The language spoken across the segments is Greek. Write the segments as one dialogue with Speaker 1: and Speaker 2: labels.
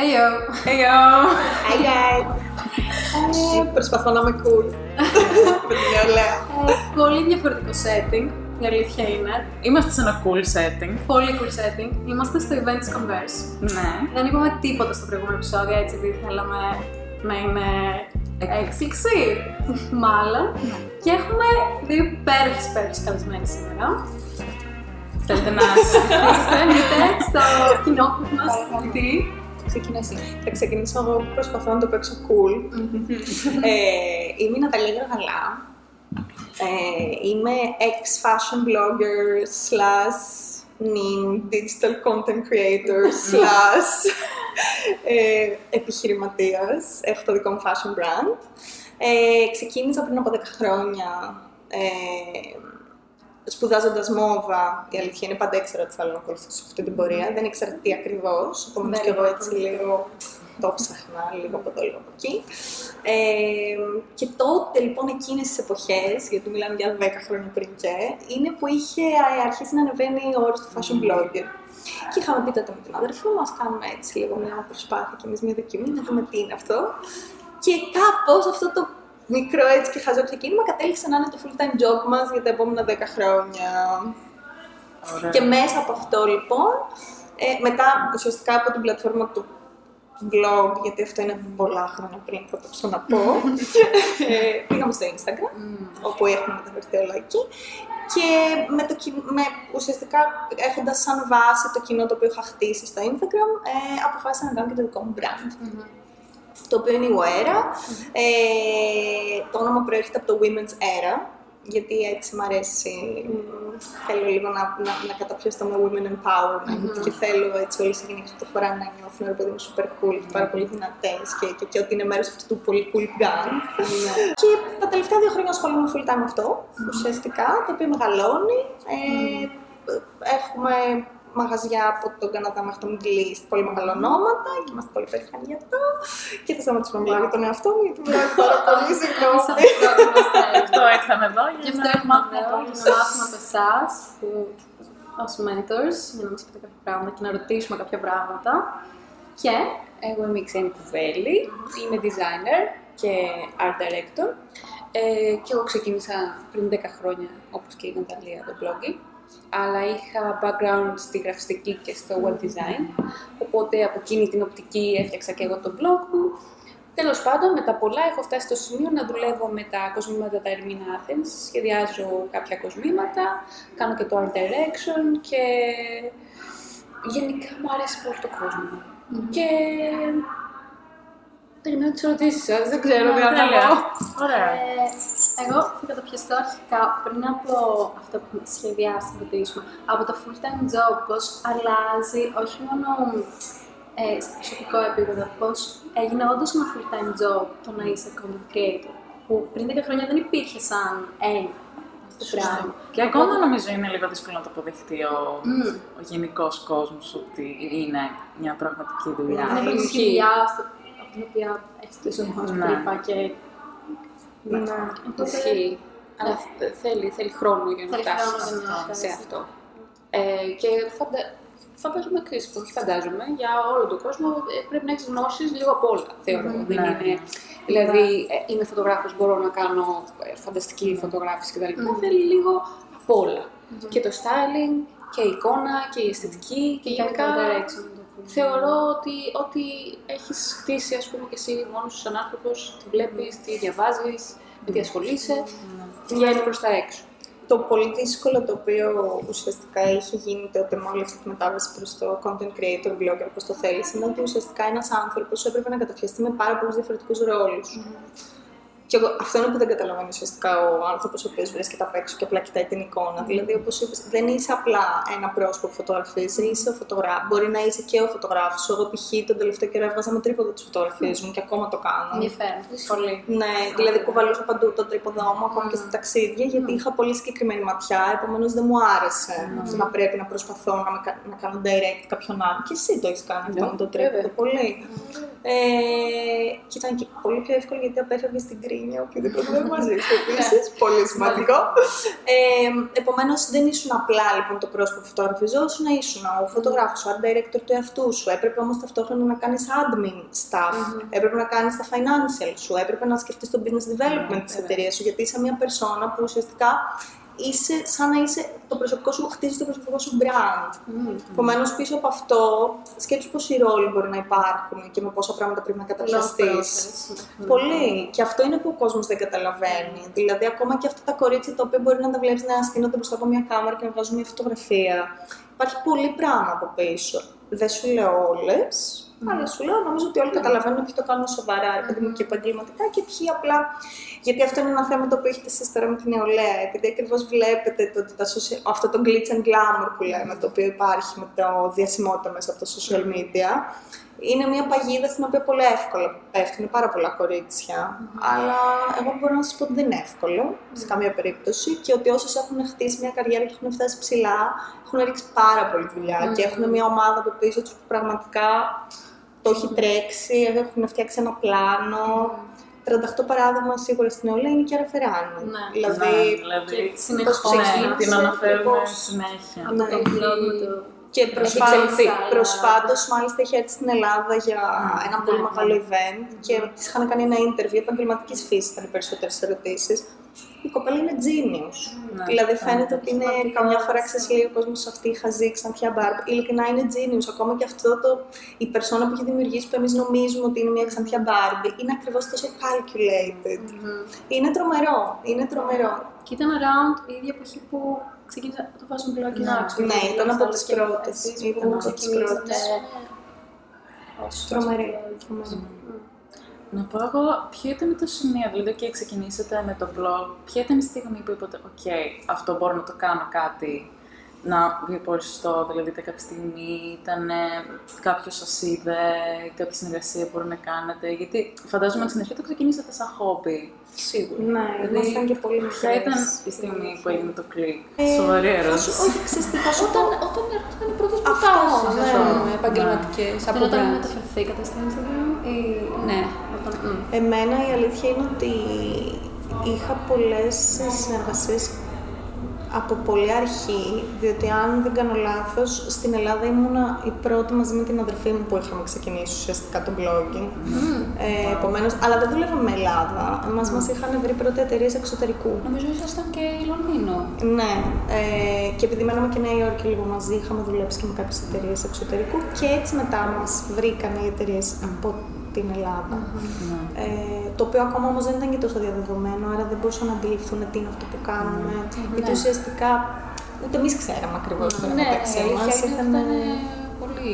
Speaker 1: Hey yo!
Speaker 2: Hey yo!
Speaker 3: Hi guys! Ε, προσπαθώ να είμαι cool. Με την νεολαία.
Speaker 1: Ε, πολύ διαφορετικό setting, η αλήθεια είναι.
Speaker 2: Είμαστε σε ένα cool setting.
Speaker 1: Πολύ cool setting. Είμαστε στο event της Converse.
Speaker 2: Ναι.
Speaker 1: Δεν είπαμε τίποτα στο προηγούμενο επεισόδιο, έτσι, επειδή θέλαμε να είναι έκπληξη, μάλλον. Και έχουμε δύο υπέροχες υπέροχες καλεσμένες σήμερα.
Speaker 2: Θέλετε να συστηθείτε.
Speaker 1: Θέλετε στο κοινό μας, τι.
Speaker 3: Ξεκινά εσύ. Θα ξεκινήσω εγώ που προσπαθώ να το παίξω cool. ε, είμαι η Ναταλία Γαργαλά. Ε, είμαι ex-fashion blogger slash nin digital content creator slash ε, επιχειρηματίας. Έχω το δικό μου fashion brand. Ε, ξεκίνησα πριν από 10 χρόνια ε, σπουδάζοντας μόδα, η αλήθεια είναι πάντα ήξερα ότι θέλω να ακολουθήσω αυτή την πορεία. Δεν ήξερα τι ακριβώς. Επομένω και εγώ έτσι λίγο το ψάχνα, λίγο από εδώ, λίγο από εκεί. Ε, και τότε λοιπόν εκείνες τις εποχές, γιατί μιλάμε για 10 χρόνια πριν και, είναι που είχε αρχίσει να ανεβαίνει ο όρος του fashion blogger. Και είχαμε πει τότε με την αδερφή μας, κάνουμε έτσι λίγο μια προσπάθεια και εμείς μια δοκιμή, να δούμε τι είναι αυτό. Και κάπως αυτό το μικρό έτσι και χαζό ξεκίνημα κατέληξε να είναι το full time job μας για τα επόμενα 10 χρόνια.
Speaker 2: Ωραία.
Speaker 3: Και μέσα από αυτό λοιπόν, ε, μετά ουσιαστικά από την πλατφόρμα του blog, γιατί αυτό είναι πολλά χρόνια πριν θα το ξαναπώ, ε, πήγαμε στο Instagram, όπου έχουμε μεταφερθεί όλα εκεί. Και με το, κι- με, ουσιαστικά έχοντας σαν βάση το κοινό το οποίο είχα χτίσει στο Instagram, ε, αποφάσισα να κάνω και το δικό μου brand το οποίο είναι η Oera. Ε, το όνομα προέρχεται από το Women's Era, γιατί έτσι μ' αρέσει. Θέλω λίγο να, να, να καταπιώσω με Women Empowerment και θέλω έτσι όλες οι γυναίκες που το φοράνε να νιώθουν ρε παιδί μου super cool και πάρα πολύ δυνατές και, και, και ότι είναι μέρος αυτού του πολύ cool gang. και τα τελευταία δύο χρόνια ασχολούμαι full time με αυτό, ουσιαστικά, το οποίο μεγαλώνει. Ε, Έχουμε μαγαζιά από τον Καναδά μέχρι το Middle East, πολύ μεγάλα ονόματα και είμαστε πολύ περήφανοι γι' αυτό. Και θα σταματήσω να μιλάω για τον εαυτό μου, γιατί μιλάω πάρα πολύ, συγγνώμη.
Speaker 2: Γι' αυτό ήρθαμε εδώ
Speaker 1: Γι'
Speaker 2: για
Speaker 1: αυτό
Speaker 2: να
Speaker 1: έχουμε
Speaker 2: μάθουμε
Speaker 1: εδώ,
Speaker 2: από
Speaker 1: για
Speaker 2: όλους.
Speaker 1: να μάθουμε από εσάς ως mentors, για να μας πείτε κάποια πράγματα και να ρωτήσουμε κάποια πράγματα. Και
Speaker 4: Εγώ είμαι η Ξένη Κουβέλη, είμαι designer και art director ε, και εγώ ξεκίνησα πριν 10 χρόνια, όπως και η Ναταλία, το blogging, αλλά είχα background στη γραφιστική και στο web design, οπότε από εκείνη την οπτική έφτιαξα και εγώ το blog μου. Τέλος πάντων, με τα πολλά έχω φτάσει στο σημείο να δουλεύω με τα κοσμήματα τα Ermina Athens, σχεδιάζω κάποια κοσμήματα, κάνω και το art direction και γενικά μου αρέσει πολύ το κόσμο. Και περιμένω τις ερωτήσεις σας, δεν ξέρω τι να
Speaker 2: Τέλεια.
Speaker 4: πω.
Speaker 2: Ωραία.
Speaker 1: Ε, εγώ θα καταπιαστώ αρχικά πριν από αυτό που έχουμε σχεδιάσει να ρωτήσουμε. Από το full time job, πώς αλλάζει όχι μόνο ε, στο προσωπικό επίπεδο, πώς έγινε όντως ένα full time job το να είσαι content creator. Που πριν 10 χρόνια δεν υπήρχε σαν έννοια αυτό το πράγμα.
Speaker 2: Και ακόμα νομίζω είναι λίγο δύσκολο να το αποδεχτεί ο,
Speaker 1: Μμμ.
Speaker 2: ο γενικός κόσμος ότι είναι μια πραγματική δουλειά.
Speaker 1: Δεν
Speaker 4: Ναι,
Speaker 1: έχει
Speaker 4: ισχύει.
Speaker 1: δουλειά στο- από την οποία έχεις το εισόδημα σου
Speaker 2: Ναι.
Speaker 1: τρύπα και.
Speaker 3: Ναι.
Speaker 1: Οπότε,
Speaker 4: Ισχύει. Αλλά θε- θέλει, θέλει χρόνο για να
Speaker 1: Θέλει
Speaker 4: φτάσεις
Speaker 1: χρόνο για να φτάσεις.
Speaker 4: σε αυτό. Ε, και φαντα... φαντάζομαι, ξέρεις, όχι φαντάζομαι, για όλο τον κόσμο ε, πρέπει να έχεις γνώσεις λίγο από όλα, θεωρώ. Δεν
Speaker 2: Ναι.
Speaker 4: είναι... Δηλαδή, ε, είμαι φωτογράφος, μπορώ να κάνω ε, φανταστική φωτογράφηση κτλ. Θέλει λίγο από όλα. Και το styling, και η εικόνα, και η αισθητική, και
Speaker 1: και
Speaker 4: γενικά...
Speaker 1: γενικά direction. να το πούμε.
Speaker 4: Θεωρώ ότι ό,τι έχεις χτίσει, ας πούμε, και εσύ μόνος σου σαν άνθρωπος, τη βλέπεις, τη διαβάζεις, με τι ασχολείσαι, βγαίνει προς τα έξω.
Speaker 3: Το πολύ δύσκολο το οποίο ουσιαστικά είχε γίνει τότε με όλη αυτή τη μετάβαση προς το content creator, blogger, όπω το θέλεις, είναι ότι ουσιαστικά ένας άνθρωπος έπρεπε να καταφιαστεί με πάρα πολλούς διαφορετικούς ρόλους. Και εγώ, αυτό είναι που δεν καταλαβαίνει ουσιαστικά ο άνθρωπος ο οποίος βρίσκεται απ' έξω και απλά κοιτάει την εικόνα. Δηλαδή, όπως είπες, δεν είσαι απλά ένα πρόσωπο που φωτογραφίζεις, είσαι ο φωτογράφο. Μπορεί να είσαι και ο φωτογράφος. Εγώ, π.χ. τον τελευταίο καιρό έβγαζα με τρίποδο τι φωτογραφίες μου και ακόμα το κάνω.
Speaker 1: Ενδιαφέρον. Πολύ.
Speaker 3: Ναι, δηλαδή κουβαλούσα παντού το τρίποδό μου, ακόμα και στα ταξίδια, γιατί είχα πολύ συγκεκριμένη ματιά, επομένως δεν μου άρεσε αυτό να πρέπει να προσπαθώ να, με, κα- να κάνω direct κάποιον άλλον. Και εσύ το έχεις κάνει αυτό με το τρίποδο, πολύ. Ε, και ήταν και πολύ πιο εύκολο γιατί απέφευγες την κρίση. Γκρίνια, οποιοδήποτε δεν μαζί σου επίσης. Πολύ σημαντικό. Ε, Επομένως, δεν ήσουν απλά λοιπόν το πρόσωπο που φωτογραφιζόσουν, ήσουν ο φωτογράφος, ο art director του εαυτού σου. Έπρεπε όμως ταυτόχρονα να κάνεις admin staff, έπρεπε να κάνεις τα financial σου, έπρεπε να σκεφτείς το business development της εταιρείας σου, γιατί είσαι μια περσόνα που ουσιαστικά είσαι σαν να είσαι το προσωπικό σου, χτίζεις το προσωπικό σου brand. Επομένως, πίσω από αυτό, σκέψου πόσοι ρόλοι μπορεί να υπάρχουν και με πόσα πράγματα πρέπει να καταπιαστείς. Πολύ. Και αυτό είναι που ο κόσμος δεν καταλαβαίνει. Δηλαδή, ακόμα και αυτά τα κορίτσια τα οποία μπορεί να τα βλέπεις να στείνονται μπροστά από μια κάμερα και να βγάζουν μια φωτογραφία. Υπάρχει πολύ πράγμα από πίσω. Δεν σου λέω όλες, αλλά σου λέω νομίζω ότι όλοι καταλαβαίνουν ποιοι το κάνουν σοβαρά, επειδή μου και επαγγελματικά και ποιοι απλά. Γιατί αυτό είναι ένα θέμα το οποίο έχετε εσείς τώρα με την νεολαία. Επειδή ακριβώς βλέπετε το, ότι τα social- αυτό το glitch and glamour που λέμε, το οποίο υπάρχει με το διασημότητα μέσα από τα social media. Είναι μια παγίδα στην οποία πολύ εύκολα πέφτουν πάρα πολλά κορίτσια. Αλλά εγώ μπορώ να σα πω ότι δεν είναι εύκολο σε καμία περίπτωση και ότι όσες έχουν χτίσει μια καριέρα και έχουν φτάσει ψηλά, έχουν ρίξει πάρα πολύ δουλειά και έχουν μια ομάδα από πίσω τους που πραγματικά το έχει τρέξει, έχουν φτιάξει ένα πλάνο. 38 παράδειγμα σίγουρα στην νεολαία είναι και αραφεράνη.
Speaker 1: Ναι.
Speaker 3: Δηλαδή,
Speaker 2: Ναι, δηλαδή,
Speaker 1: και συνεχώς
Speaker 2: ναι,
Speaker 1: ξεκίνησε
Speaker 2: την αναφέρουμε
Speaker 3: πώς-
Speaker 2: συνέχεια.
Speaker 1: Από το blog με το...
Speaker 3: Και προσφάτως,
Speaker 1: εξελιχθεί.
Speaker 3: προσφάτως, μάλιστα, είχε έρθει στην Ελλάδα για ένα πολύ
Speaker 1: ναι,
Speaker 3: μεγάλο
Speaker 1: ναι.
Speaker 3: event και της είχαν κάνει ένα interview επαγγελματικής φύσης. Ήταν οι περισσότερες ερωτήσεις. Η κοπέλα είναι genius.
Speaker 2: Ναι,
Speaker 3: δηλαδή
Speaker 2: ναι.
Speaker 3: φαίνεται ότι είναι καμιά φορά ξέρει λέει ο κόσμος αυτή η χαζή ξανθιά μπάρμπ. Ειλικρινά είναι genius. Ακόμα και αυτό το, η περσόνα που έχει δημιουργήσει που εμείς νομίζουμε ότι είναι μια ξανθιά μπάρμπ είναι ακριβώς τόσο calculated. Είναι τρομερό. Είναι τρομερό.
Speaker 1: Και ήταν around η ίδια εποχή που ξεκίνησα το fashion blog και να
Speaker 3: Ναι, ήταν από τις πρώτες. Ήταν
Speaker 1: Που
Speaker 3: από τις
Speaker 1: ξεκινήσατε
Speaker 3: πρώτες.
Speaker 1: ως
Speaker 3: Τρομερή.
Speaker 1: fashion blog.
Speaker 3: τρομερή.
Speaker 2: Να πω εγώ, ποιο ήταν το σημείο, δηλαδή και ξεκινήσατε με το vlog, ποια ήταν η στιγμή που είπατε, οκ, αυτό μπορώ να το κάνω κάτι, να βγει πολύ σωστό, δηλαδή ήταν κάποια στιγμή, ήταν κάποιος σας είδε, κάποια συνεργασία που μπορεί να κάνετε, γιατί φαντάζομαι ότι στην αρχή το ξεκινήσατε σαν χόμπι.
Speaker 4: Σίγουρα.
Speaker 3: Ναι,
Speaker 2: Δηλαδή,
Speaker 3: ήμασταν και πολύ
Speaker 2: Ποια ήταν
Speaker 3: μικρές.
Speaker 2: η στιγμή που έγινε το κλικ,
Speaker 3: Ε,
Speaker 2: σοβαρή
Speaker 3: θα σου-
Speaker 2: ερώτηση.
Speaker 3: Όχι, ξέρεις τι, θα σου
Speaker 4: Όταν,
Speaker 3: πω.
Speaker 4: όταν έρχονταν οι πρώτες
Speaker 3: Αυτό,
Speaker 4: προτάσεις,
Speaker 3: ναι.
Speaker 4: ας πούμε, επαγγελματικές από
Speaker 1: Δεν όταν
Speaker 4: brands.
Speaker 1: μεταφερθήκατε στο Instagram ή...
Speaker 4: Ναι.
Speaker 1: Όταν... μ.
Speaker 3: Εμένα η αλήθεια είναι ότι είχα πολλές συνεργασίες από πολύ αρχή, διότι αν δεν κάνω λάθος, στην Ελλάδα ήμουνα η πρώτη μαζί με την αδερφή μου που είχαμε ξεκινήσει ουσιαστικά το blogging. Ε, επομένως, αλλά δεν δουλεύαμε με Ελλάδα. Εμάς μας είχαν βρει πρώτα εταιρείες εξωτερικού.
Speaker 4: Νομίζω ήσασταν και Λονδίνο.
Speaker 3: Ναι, ε, και επειδή μέναμε και Νέα Υόρκη λίγο μαζί, είχαμε δουλέψει και με κάποιες εταιρείες εξωτερικού και έτσι μετά μας βρήκαν οι εταιρείες από την Ελλάδα. Ε, το οποίο ακόμα όμως δεν ήταν και τόσο διαδεδομένο, άρα δεν μπορούσαν να αντιληφθούν τι είναι αυτό που κάνουμε. Γιατί ουσιαστικά ούτε εμείς ξέραμε ακριβώς τι
Speaker 4: Ναι,
Speaker 3: μεταξύ
Speaker 4: η
Speaker 3: μας.
Speaker 4: αλήθεια είναι ότι ήταν πολύ...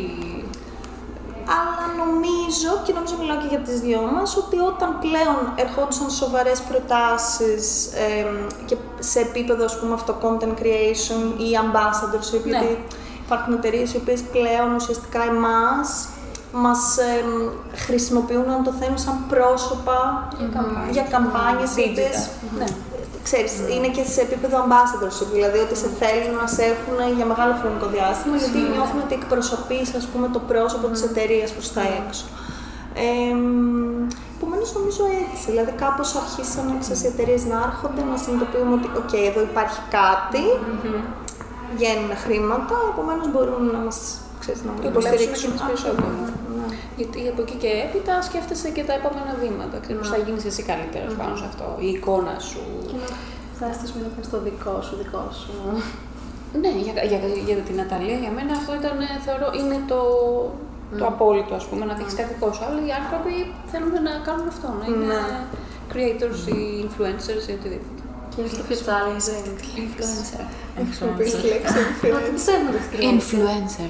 Speaker 3: Αλλά νομίζω, και νομίζω μιλάω και για τις δυο μας, ότι όταν πλέον ερχόντουσαν σοβαρές προτάσεις εμ, και σε επίπεδο, ας πούμε, αυτό content creation ή ambassadors,
Speaker 4: Ναι.
Speaker 3: γιατί υπάρχουν εταιρείες οι οποίες πλέον ουσιαστικά εμάς μας εμ, χρησιμοποιούν, αν το θέλουν, σαν πρόσωπα για καμπάνιες, οι οποίες,
Speaker 4: Ναι.
Speaker 3: ξέρεις, είναι και σε επίπεδο ambassadorship, δηλαδή ότι σε θέλουν να σε έχουν για μεγάλο χρονικό διάστημα, γιατί νιώθουν ότι εκπροσωπείς, ας πούμε, το πρόσωπο της εταιρείας προς τα έξω. Ε, Επομένως, νομίζω έτσι. Δηλαδή, κάπως αρχίσαν ξέρεις, οι εταιρείες να έρχονται, να συνειδητοποιούμε ότι, OK, εδώ υπάρχει κάτι, βγαίνουν χρήματα, επομένως μπορούν να μας να
Speaker 4: Και
Speaker 3: υποστηρίξουν.
Speaker 4: δουλέψουν και περισσότερο.
Speaker 3: Ναι.
Speaker 4: Γιατί από εκεί και έπειτα σκέφτεσαι και τα επόμενα βήματα. Ξέρεις πώς θα γίνεις εσύ καλύτερος πάνω σε αυτό, η εικόνα σου.
Speaker 1: Και να φτάσεις με στο δικό σου, δικό σου.
Speaker 4: Ναι, για, για, για την Ναταλία, για μένα αυτό ήταν, ε, θεωρώ, είναι το, το απόλυτο, ας πούμε, να δείξεις κάτι δικό σου. Αλλά οι άνθρωποι θέλουν να κάνουν αυτό, να είναι
Speaker 3: Ναι.
Speaker 4: creators ή influencers ή οτιδήποτε.
Speaker 1: Και στο πιο challenge.
Speaker 4: Influencer.
Speaker 3: Χρησιμοποιείς τη λέξη
Speaker 1: Ότι
Speaker 3: influencer.
Speaker 1: πιστεύω ότι skrivim.
Speaker 4: Influencer.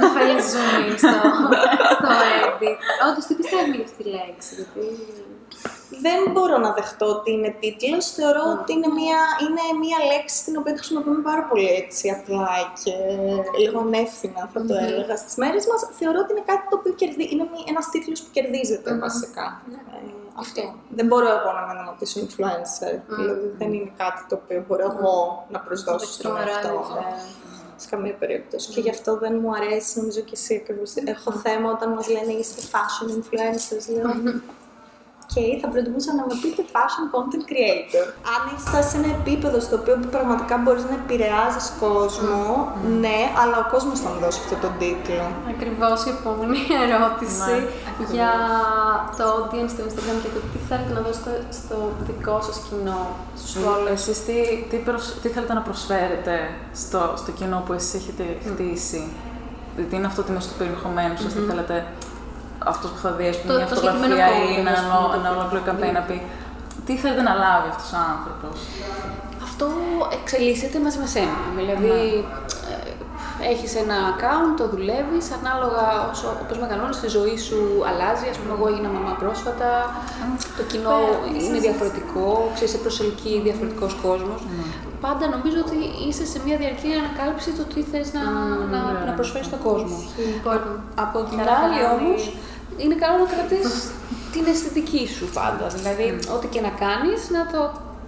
Speaker 1: Να φέρει zoom in στο, στο edit. Όντως, τι πιστεύουμε για αυτή τη λέξη, γιατί...
Speaker 3: Δεν μπορώ να δεχτώ ότι είναι τίτλος. Θεωρώ ότι είναι μια, είναι μια λέξη την οποία τη χρησιμοποιούμε πάρα πολύ έτσι απλά και λίγο ανεύθυνα, θα το έλεγα στις μέρες μας. Θεωρώ ότι είναι κάτι το οποίο κερδί... είναι ένας τίτλος που κερδίζεται βασικά. Ε, αυτό. Δεν μπορώ εγώ να με αναπτύσσω influencer. Δηλαδή δεν είναι κάτι το οποίο μπορώ εγώ να προσδώσω στον
Speaker 1: Τρομερά
Speaker 3: εαυτό μου.
Speaker 1: Ενδιαφέρον.
Speaker 3: Σε καμία περίπτωση. Και γι' αυτό δεν μου αρέσει, νομίζω και εσύ ακριβώς. Έχω θέμα όταν μας λένε είστε fashion influencers. Λέω. Και θα προτιμούσα να με πείτε fashion content creator. Αν έχει φτάσει σε ένα επίπεδο στο οποίο πραγματικά μπορείς να επηρεάζεις κόσμο, ναι, αλλά ο κόσμος θα μου δώσει αυτό τον τίτλο.
Speaker 1: Ακριβώς η επόμενη ερώτηση για το audience στο Instagram και το τι θέλετε να δώσετε στο δικό σας κοινό, στους followers.
Speaker 2: Εσείς τι, τι, προσ- τι θέλετε να προσφέρετε στο, στο κοινό που εσείς έχετε χτίσει; Τι είναι αυτό το μέσο του περιεχομένου σας, τι θέλετε αυτός που θα δει ας πούμε,
Speaker 1: Το-
Speaker 2: μια
Speaker 1: το
Speaker 2: φωτογραφία
Speaker 1: συγκεκριμένο
Speaker 2: ή
Speaker 1: content,
Speaker 2: ένα,
Speaker 1: ας πούμε,
Speaker 2: ένα
Speaker 1: το-
Speaker 2: ολόκληρο campaign να πει τι θέλετε να λάβει αυτός ο άνθρωπος;
Speaker 4: Αυτό εξελίσσεται μαζί με σένα. Δηλαδή, ε, έχεις ένα account, το δουλεύεις, ανάλογα όσο όπως μεγαλώνεις η ζωή σου αλλάζει. Ας πούμε, εγώ έγινα μαμά πρόσφατα, το κοινό είναι διαφορετικό, ξέρεις, σε προσελκύει διαφορετικός κόσμος. Πάντα νομίζω ότι είσαι σε μια διαρκή ανακάλυψη του τι θες να, να, να προσφέρεις στον κόσμο.
Speaker 1: Λοιπόν,
Speaker 4: Από την
Speaker 1: Καλά,
Speaker 4: άλλη
Speaker 1: καλά,
Speaker 4: όμως, είναι καλό να κρατήσεις την αισθητική σου πάντα. Δηλαδή, ό,τι και να κάνεις, να το,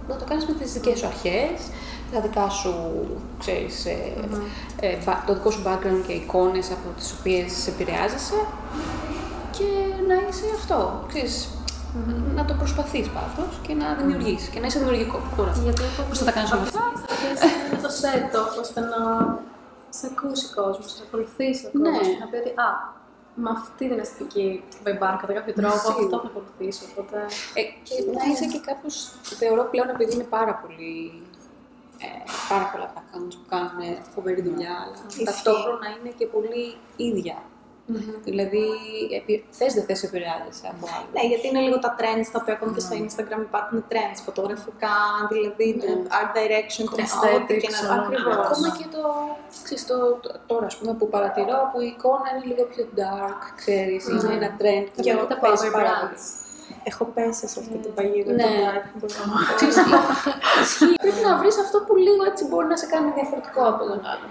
Speaker 4: να το κάνεις με τις δικές σου αρχές, τα δικά σου, ξέρεις, ε, ε, μπα- το δικό σου background και εικόνες από τις οποίες επηρεάζεσαι και να είσαι αυτό, ξέρεις, να το προσπαθείς πάντως και να δημιουργείς και να είσαι δημιουργικό. Τώρα,
Speaker 1: γιατί έχω
Speaker 4: πώς θα τα κάνεις όλα αυτά;
Speaker 1: με το setup ώστε να σε ακούσει ο κόσμος, να σε ακολουθήσει ο κόσμος
Speaker 4: Ναι.
Speaker 1: και να πει ότι Α, με αυτή την αισθητική βεμπάρ κατά κάποιο τρόπο,
Speaker 4: Σίγουρα.
Speaker 1: αυτό θα ακολουθήσω. Οπότε.
Speaker 4: Ε, και να είσαι και κάπως, θεωρώ πλέον επειδή είναι πάρα πολύ, ε, πάρα πολλά τα accounts που κάνουν φοβερή δουλειά, αλλά ταυτόχρονα είναι και πολύ ίδια. Δηλαδή, επι- θες δεν θες επηρεάζεσαι από άλλους.
Speaker 3: Ναι, γιατί είναι λίγο τα trends τα οποία ακόμη και στο Instagram υπάρχουν trends φωτογραφικά, δηλαδή το art direction, το
Speaker 1: Aesthetics,
Speaker 3: ό,τι και να
Speaker 1: όλα.
Speaker 3: ακριβώς.
Speaker 4: Ακόμα και το, ξέρεις, το, το- τώρα, ας πούμε, που παρατηρώ, που η εικόνα είναι λίγο πιο dark, ξέρεις, είναι ένα trend που
Speaker 3: Και εγώ
Speaker 1: τα
Speaker 3: παίζει
Speaker 1: power
Speaker 3: πάρα
Speaker 1: brands.
Speaker 3: πολύ. Έχω πέσει σε αυτή την παγίδα
Speaker 4: Ναι.
Speaker 3: του dark, μπορώ να πω.
Speaker 4: Ξέρεις, ισχύει. Πρέπει να βρεις αυτό που λίγο έτσι μπορεί να σε κάνει διαφορετικό από τον άλλο.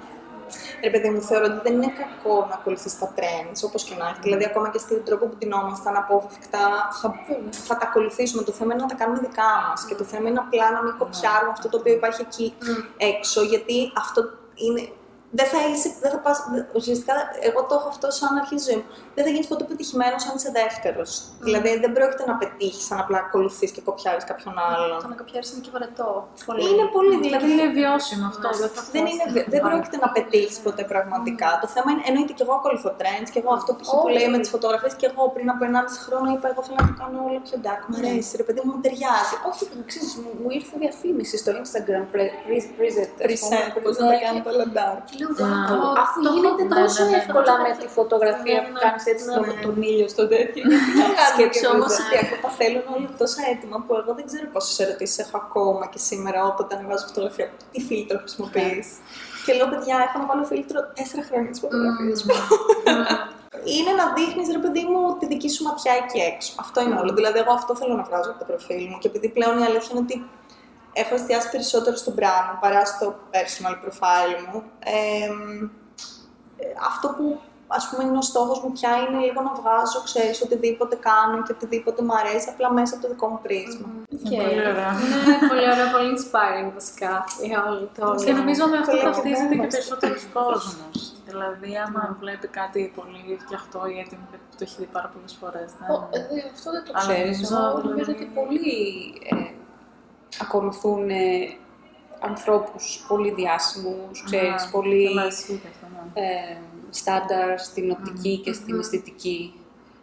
Speaker 3: Ρε παιδί μου, θεωρώ ότι δεν είναι κακό να ακολουθείς τα trends, όπως και να έχει. Δηλαδή, ακόμα και στον τρόπο που ντυνόμαστε, αναπόφευκτα θα, θα τα ακολουθήσουμε. Το θέμα είναι να τα κάνουμε δικά μας. Και το θέμα είναι απλά να μην κοπιάρουμε αυτό το οποίο υπάρχει εκεί έξω, γιατί αυτό είναι. Δεν θα είσαι, δεν θα πας, δε- ουσιαστικά εγώ το έχω αυτό σαν αρχή ζωή μου. Δεν θα γίνει ποτέ πετυχημένος αν είσαι δεύτερος. Δηλαδή δεν πρόκειται να πετύχεις αν απλά ακολουθείς και κοπιάρεις κάποιον άλλον.
Speaker 1: Το να κοπιάρεις είναι και βαρετό. Πολύ.
Speaker 3: Είναι πολύ,
Speaker 2: Δηλαδή
Speaker 3: δηλαδή
Speaker 2: είναι βιώσιμο αυτό. δεν θα
Speaker 3: δεν, είναι,
Speaker 2: φτάσει.
Speaker 3: δεν πρόκειται να πετύχεις ποτέ πραγματικά. Το θέμα είναι, εννοείται και εγώ ακολουθώ trends και εγώ αυτό που, που λέει με τις φωτογραφίες και εγώ πριν από 1,5 χρόνο είπα: Εγώ θέλω να το κάνω όλο πιο dark. Μ' αρέσει, ρε παιδί μου, μου ταιριάζει.
Speaker 4: Όχι, ξέρεις, μου, μου ήρθε διαφήμιση στο Instagram, pre- pre- preset, ας
Speaker 3: Preset,
Speaker 4: πούμε,
Speaker 3: πώς να τα
Speaker 4: ναι,
Speaker 3: κάνετε όλα dark.
Speaker 1: Και λέω,
Speaker 2: Να.
Speaker 1: «Wow,
Speaker 4: Αφού
Speaker 1: αυτό
Speaker 4: γίνεται
Speaker 1: έχω-
Speaker 4: τόσο
Speaker 1: ναι, ναι, ναι,
Speaker 4: εύκολα
Speaker 1: ναι,
Speaker 4: με
Speaker 1: ναι.
Speaker 4: τη φωτογραφία
Speaker 1: Ναι,
Speaker 4: που
Speaker 1: ναι,
Speaker 4: κάνεις έτσι
Speaker 1: ναι,
Speaker 4: τον,
Speaker 1: ναι.
Speaker 4: τον ήλιο στο τέτοιο.
Speaker 3: Σκέψω όμως ότι ακόμα θέλουν όλοι τόσα έτοιμα που εγώ δεν ξέρω πόσες ερωτήσεις έχω ακόμα και σήμερα όποτε ανεβάζω φωτογραφία. Τι φίλτρο χρησιμοποιείς; Και λέω, παιδιά, έχω να βάλω φίλτρο τέσσερα χρόνια τις φωτογραφίες μου. είναι να δείχνεις, ρε παιδί μου, τη δική σου ματιά εκεί έξω. Αυτό είναι όλο. Δηλαδή, εγώ αυτό θέλω να βγάζω από το προφίλ μου. Και επειδή πλέον η αλήθεια είναι ότι έχω εστιάσει περισσότερο στο brand μου παρά στο personal profile μου. εμ, ε, αυτό που ας πούμε είναι ο στόχος μου πια είναι λίγο να βγάζω, ξέρεις, οτιδήποτε κάνω και οτιδήποτε μου αρέσει, απλά μέσα από το δικό μου πρίσμα.
Speaker 1: Οκ.
Speaker 2: Πολύ ωραία.
Speaker 1: Ναι, πολύ ωραία, πολύ inspiring βασικά για όλο το όλο.
Speaker 2: Και νομίζω με αυτό
Speaker 3: Καλά,
Speaker 2: ταυτίζεται και
Speaker 3: είμαστε.
Speaker 2: περισσότερος κόσμος. Δηλαδή, άμα βλέπει κάτι πολύ φτιαχτό ή έτοιμο που το έχει δει πάρα πολλές φορές.
Speaker 4: Ω, ε, δε- Αυτό δεν το
Speaker 2: Αλλά
Speaker 4: ξέρεις.
Speaker 2: νομίζω,
Speaker 4: Εγώ
Speaker 2: δηλαδή-
Speaker 4: νομίζω ότι πολλοί ε, ακολουθούν ε, ανθρώπους πολύ διάσημους, ξέρεις, πολύ ε, στάνταρ στην οπτική και στην αισθητική.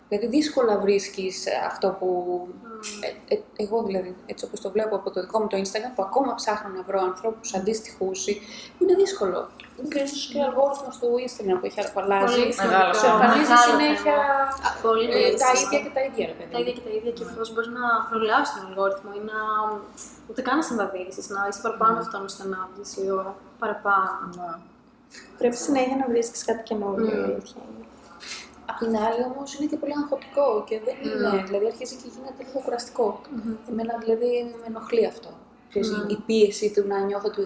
Speaker 4: Δηλαδή δύσκολα βρίσκεις ε, αυτό που... Ε, ε, εγώ δηλαδή, έτσι όπως το βλέπω από το δικό μου το Instagram, που ακόμα ψάχνω να βρω ανθρώπους αντίστοιχους, ή- είναι δύσκολο. Δεν ξέρεις και ο αλγόριθμος του Instagram που έχει αλλάζει.
Speaker 1: Πολύ
Speaker 2: Μεγάλο.
Speaker 4: Σου εμφανίζει
Speaker 1: Μεγάλο
Speaker 4: συνέχεια
Speaker 1: θέμα. Πολύ
Speaker 4: ε, τα
Speaker 1: σωστά.
Speaker 4: ίδια και τα ίδια, ρε παιδί.
Speaker 1: Τα ίδια και τα ίδια και ευτυχώ μπορείς να προλάβει τον αλγόριθμο ή να. ούτε καν να συμβαδίσει, να είσαι παραπάνω με αυτόν ώστε να βγει λίγο παραπάνω.
Speaker 3: Πρέπει συνέχεια να βρίσκεις κάτι καινούργιο, η
Speaker 1: Mm.
Speaker 3: αλήθεια είναι.
Speaker 4: Απ' την άλλη όμως είναι και πολύ αγχωτικό και δεν είναι. Δηλαδή αρχίζει και γίνεται λίγο κουραστικό. Εμένα δηλαδή με ενοχλεί αυτό. Ξέρεις, Η πίεση του να νιώθω ότι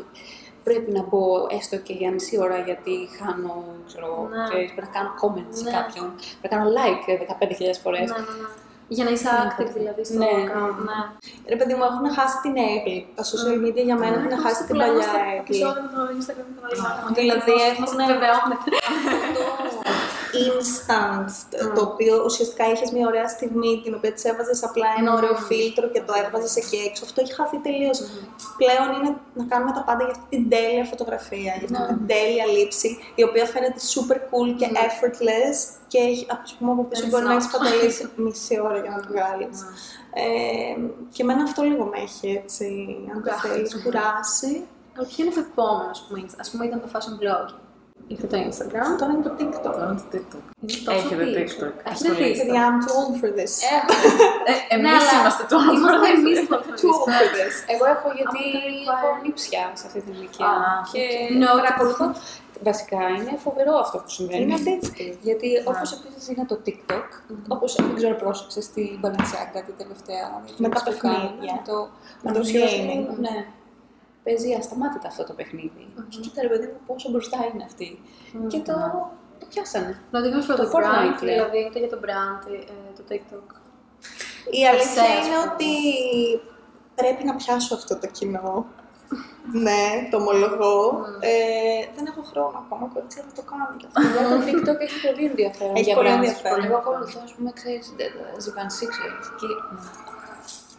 Speaker 4: πρέπει να μπω έστω και για μισή ώρα γιατί χάνω, ξέρω, εγώ,
Speaker 1: Ναι.
Speaker 4: ξέρεις, πρέπει να κάνω comments σε
Speaker 1: Ναι.
Speaker 4: κάποιον, πρέπει να κάνω like 15.000 φορές.
Speaker 1: Ναι, ναι, ναι. Για να είσαι active δηλαδή στο
Speaker 4: Ναι.
Speaker 1: account. Ναι.
Speaker 3: Ρε παιδί μου, έχουν χάσει την έγκλη. Τα social media για μένα έχουν χάσει την
Speaker 1: Πουλάμε
Speaker 3: παλιά
Speaker 1: στο
Speaker 3: έγκλη.
Speaker 1: επεισόδιο με το Instagram και το άλλο.
Speaker 3: Δηλαδή
Speaker 1: Μας
Speaker 3: έχουν-
Speaker 1: επιβεβαιώνεται.
Speaker 3: instant, το οποίο ουσιαστικά είχες μια ωραία στιγμή την οποία τη έβαζες απλά ένα ωραίο φίλτρο και το έβαζες εκεί έξω. Αυτό έχει χαθεί τελείως. Πλέον είναι να κάνουμε τα πάντα για αυτή την τέλεια φωτογραφία, για αυτή την τέλεια λήψη, η οποία φαίνεται super cool και effortless και έχει, ας πούμε, από πίσω
Speaker 1: Δεν
Speaker 3: μπορεί να έχεις
Speaker 1: είναι
Speaker 3: παταλήσει μισή ώρα για να το βγάλεις. Ε, και εμένα αυτό λίγο με έχει έτσι, αν το
Speaker 1: Κουράσει.
Speaker 3: θέλεις, κουράσει.
Speaker 1: Αλλά ποιο είναι το επόμενος, ας πούμε, Insta- ας πούμε, ήταν το fashion blog. Ήρθε το Instagram.
Speaker 3: Τώρα είναι το TikTok.
Speaker 2: Τώρα είναι το TikTok.
Speaker 1: Είναι τόσο
Speaker 2: Έχετε
Speaker 1: πίσω.
Speaker 2: TikTok.
Speaker 1: Έχετε
Speaker 2: Ασχολείστε.
Speaker 1: TikTok.
Speaker 3: Παιδιά, I'm too old for this.
Speaker 2: Ε, εμείς
Speaker 1: αλλά
Speaker 2: είμαστε το
Speaker 1: Είμαστε εμείς το
Speaker 3: Too old for this.
Speaker 4: Εγώ έχω γιατί
Speaker 1: Από τα
Speaker 4: έχω
Speaker 1: require.
Speaker 4: νύψια σε αυτή την ηλικία.
Speaker 2: Α,
Speaker 4: και
Speaker 1: No,
Speaker 4: παρακολουθώ. Βασικά είναι φοβερό αυτό που συμβαίνει.
Speaker 3: Είναι αντίθετο.
Speaker 4: Γιατί όπως επίσης είναι το TikTok, όπως δεν ξέρω, πρόσεξες στην Balenciaga την τελευταία.
Speaker 3: Με τα
Speaker 4: διαφήμιση που κάνουν,
Speaker 3: παιχνίδια.
Speaker 4: με το,
Speaker 3: Με το
Speaker 4: ουσιαστικά,
Speaker 3: gaming.
Speaker 4: Ναι. Παίζει ασταμάτητα αυτό το παιχνίδι. Και κοίτα ρε παιδί μου πόσο μπροστά είναι αυτή. Και το, το πιάσανε.
Speaker 1: Δηλαδή, είμαι for
Speaker 4: Το
Speaker 1: the brand,
Speaker 4: Fortnite, λέει.
Speaker 1: δηλαδή είτε για το brand, ε, το TikTok.
Speaker 3: Η αλήθεια
Speaker 1: Ξέρεις,
Speaker 3: είναι
Speaker 1: πούμε.
Speaker 3: ότι πρέπει να πιάσω αυτό το κοινό. ναι, το ομολογώ. Ε, δεν έχω χρόνο ακόμα, κορίτσια, να το κάνω κι αυτό.
Speaker 4: Για το TikTok έχει πολύ ενδιαφέρον.
Speaker 3: Έχει
Speaker 4: για
Speaker 3: πολύ
Speaker 4: brands.
Speaker 3: ενδιαφέρον.
Speaker 4: Εγώ ακολουθώ, ας πούμε, ξέρεις, Givenchy, ξέρεις, και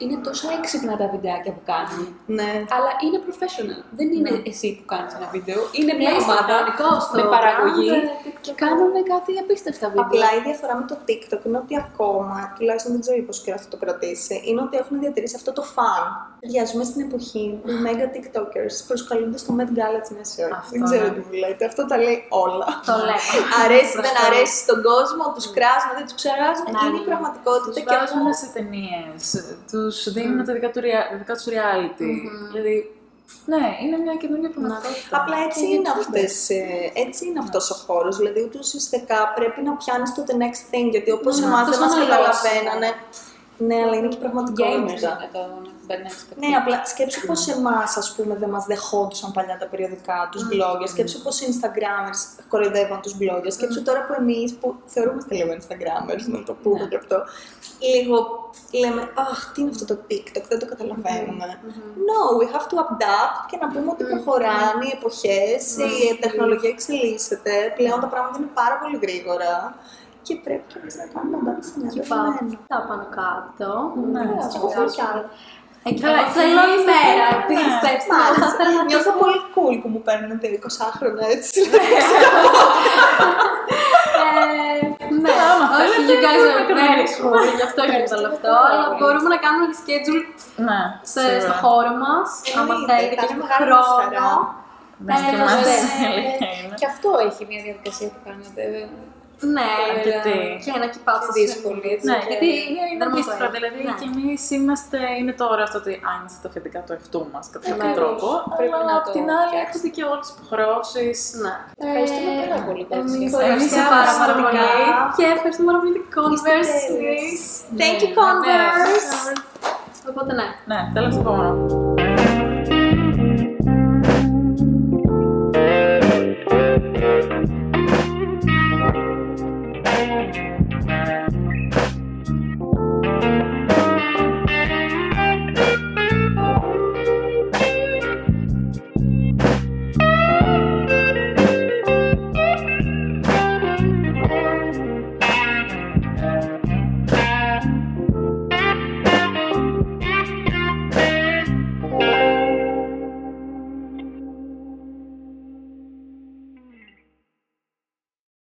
Speaker 4: είναι τόσο έξυπνα τα βιντεάκια που κάνουν.
Speaker 3: ναι.
Speaker 4: Αλλά είναι professional. Δεν είναι εσύ που κάνεις ένα βίντεο. Είναι μια
Speaker 1: Ναι, στο
Speaker 4: ομάδα
Speaker 1: κανονικό, στο
Speaker 4: με παραγωγή
Speaker 1: brand,
Speaker 4: και κάνουν κάτι απίστευτα βίντεο.
Speaker 3: Απλά η διαφορά με το TikTok είναι ότι ακόμα, τουλάχιστον δεν ξέρω πόσο καιρό θα το κρατήσει, είναι ότι έχουν διατηρήσει αυτό το φαν. Παιδιά, ζούμε στην εποχή που οι mega TikTokers προσκαλούνται στο Met Gala της Μέση Ώρα.
Speaker 2: Αυτό,
Speaker 3: Δεν ξέρω
Speaker 2: ναι.
Speaker 3: τι μου λέτε. Αυτό τα λέει όλα.
Speaker 1: Το λέγαμε.
Speaker 3: αρέσει, δεν αρέσει στον κόσμο, τους κράζουν, δεν τους ξεράζουν.
Speaker 1: Ναι,
Speaker 3: Είναι η
Speaker 1: ναι.
Speaker 3: πραγματικότητα
Speaker 2: Τους
Speaker 3: και αυτό.
Speaker 2: βάζουν σε ταινίες, τους δίνουν τα δικά του rea- τα δικά τους reality. Δηλαδή, ναι, είναι μια καινούργια πραγματικότητα.
Speaker 3: Απλά έτσι
Speaker 4: Και
Speaker 3: είναι,
Speaker 4: YouTubers.
Speaker 3: αυτές, ε, έτσι είναι αυτός ο χώρος. Δηλαδή, ούτε ουσιαστικά πρέπει να πιάνεις το the next thing, γιατί όπως
Speaker 1: Ναι,
Speaker 3: εμάς
Speaker 1: αυτός
Speaker 3: δεν μας
Speaker 1: είναι ο λόγος.
Speaker 3: καταλαβαίνανε. Ναι, αλλά είναι και η
Speaker 4: gamers
Speaker 3: πραγματικότητα.
Speaker 4: είναι το μπερνές
Speaker 3: Ναι, απλά σκέψου πως εμάς, ας πούμε, δεν μας δεχόντουσαν παλιά τα περιοδικά, τους bloggers. Σκέψου πως οι Instagrammers κοροϊδεύαν τους bloggers. Σκέψου τώρα που εμείς, που θεωρούμαστε λίγο Instagrammers, να το πούμε
Speaker 4: Ναι.
Speaker 3: και αυτό, λίγο λέμε, αχ, τι είναι αυτό το TikTok, δεν το καταλαβαίνουμε. No, we have to adapt και να πούμε ότι προχωράνε οι εποχές, η τεχνολογία εξελίσσεται, πλέον τα πράγματα είναι πάρα πολύ γρήγορα και πρέπει και εμείς να κάνουμε adapt στην
Speaker 1: Και πάω
Speaker 3: δεδομένο.
Speaker 1: τα πάνω κάτω.
Speaker 2: Ναι,
Speaker 3: Ναι,
Speaker 1: και
Speaker 3: αυτό θέλω κι άλλος.
Speaker 1: Εκεί
Speaker 2: Καλά,
Speaker 1: εγώ θέλω
Speaker 2: και
Speaker 1: ημέρα,
Speaker 2: ναι.
Speaker 1: πιστέψτε με,
Speaker 3: Μάλιστα.
Speaker 1: θα ήθελα να
Speaker 3: Νιώθω πολύ cool που μου παίρνουν δύο 20 έτσι.
Speaker 1: Ε, Ναι,
Speaker 2: Άμα
Speaker 1: όχι,
Speaker 2: θέλετε,
Speaker 1: you guys
Speaker 2: μπορούμε
Speaker 1: are
Speaker 2: να
Speaker 1: very
Speaker 2: κάνουμε.
Speaker 1: cool, γι' αυτό γίνεται όλο αυτό, αλλά μπορούμε να κάνουμε schedule
Speaker 2: Ναι,
Speaker 1: σε,
Speaker 2: σίγουρα.
Speaker 1: στο χώρο μας, άμα
Speaker 3: Εννοείται,
Speaker 1: θέλετε και
Speaker 3: θα
Speaker 1: έχουμε
Speaker 3: είναι μεγάλη μας
Speaker 1: χρόνο.
Speaker 3: χαρά.
Speaker 2: Ναι, και
Speaker 1: Ε,
Speaker 2: μας
Speaker 1: ναι.
Speaker 2: έλεγε.
Speaker 4: Και αυτό έχει μια διαδικασία που κάνετε.
Speaker 1: Ναι,
Speaker 2: Αρκετή.
Speaker 1: και ένα και πάω
Speaker 4: Και
Speaker 1: στο
Speaker 4: δύσκολη, έτσι.
Speaker 2: Ναι,
Speaker 4: και-
Speaker 2: γιατί είναι, είναι
Speaker 1: Δεν μας
Speaker 2: αντίστοιχο.
Speaker 1: το
Speaker 2: Δηλαδή,
Speaker 1: Ναι.
Speaker 2: και εμείς είμαστε, είναι τώρα αυτό ότι αν είμαστε τα αφεντικά του εαυτού μας κατά κάποιο
Speaker 4: Ακριβώς.
Speaker 2: τρόπο.
Speaker 4: Πρέπει
Speaker 2: αλλά
Speaker 4: να
Speaker 2: απ'
Speaker 4: το
Speaker 2: την άλλη,
Speaker 4: φτιάξεις.
Speaker 2: έχετε και όλες τις υποχρεώσεις.
Speaker 1: Ναι.
Speaker 4: Ευχαριστούμε πάρα πολύ,
Speaker 1: Εμείς
Speaker 4: Κότσια.
Speaker 1: ευχαριστούμε
Speaker 3: Εμείς
Speaker 1: πάρα πάρα
Speaker 3: πραγματικά.
Speaker 1: πολύ και ευχαριστούμε πάρα πολύ την Converse.
Speaker 3: τέλειες.
Speaker 1: Greece.
Speaker 3: Thank you,
Speaker 2: Ναι, ναι.
Speaker 3: Converse!
Speaker 1: Οπότε ναι.
Speaker 2: Ναι, τέλος στο επόμενο.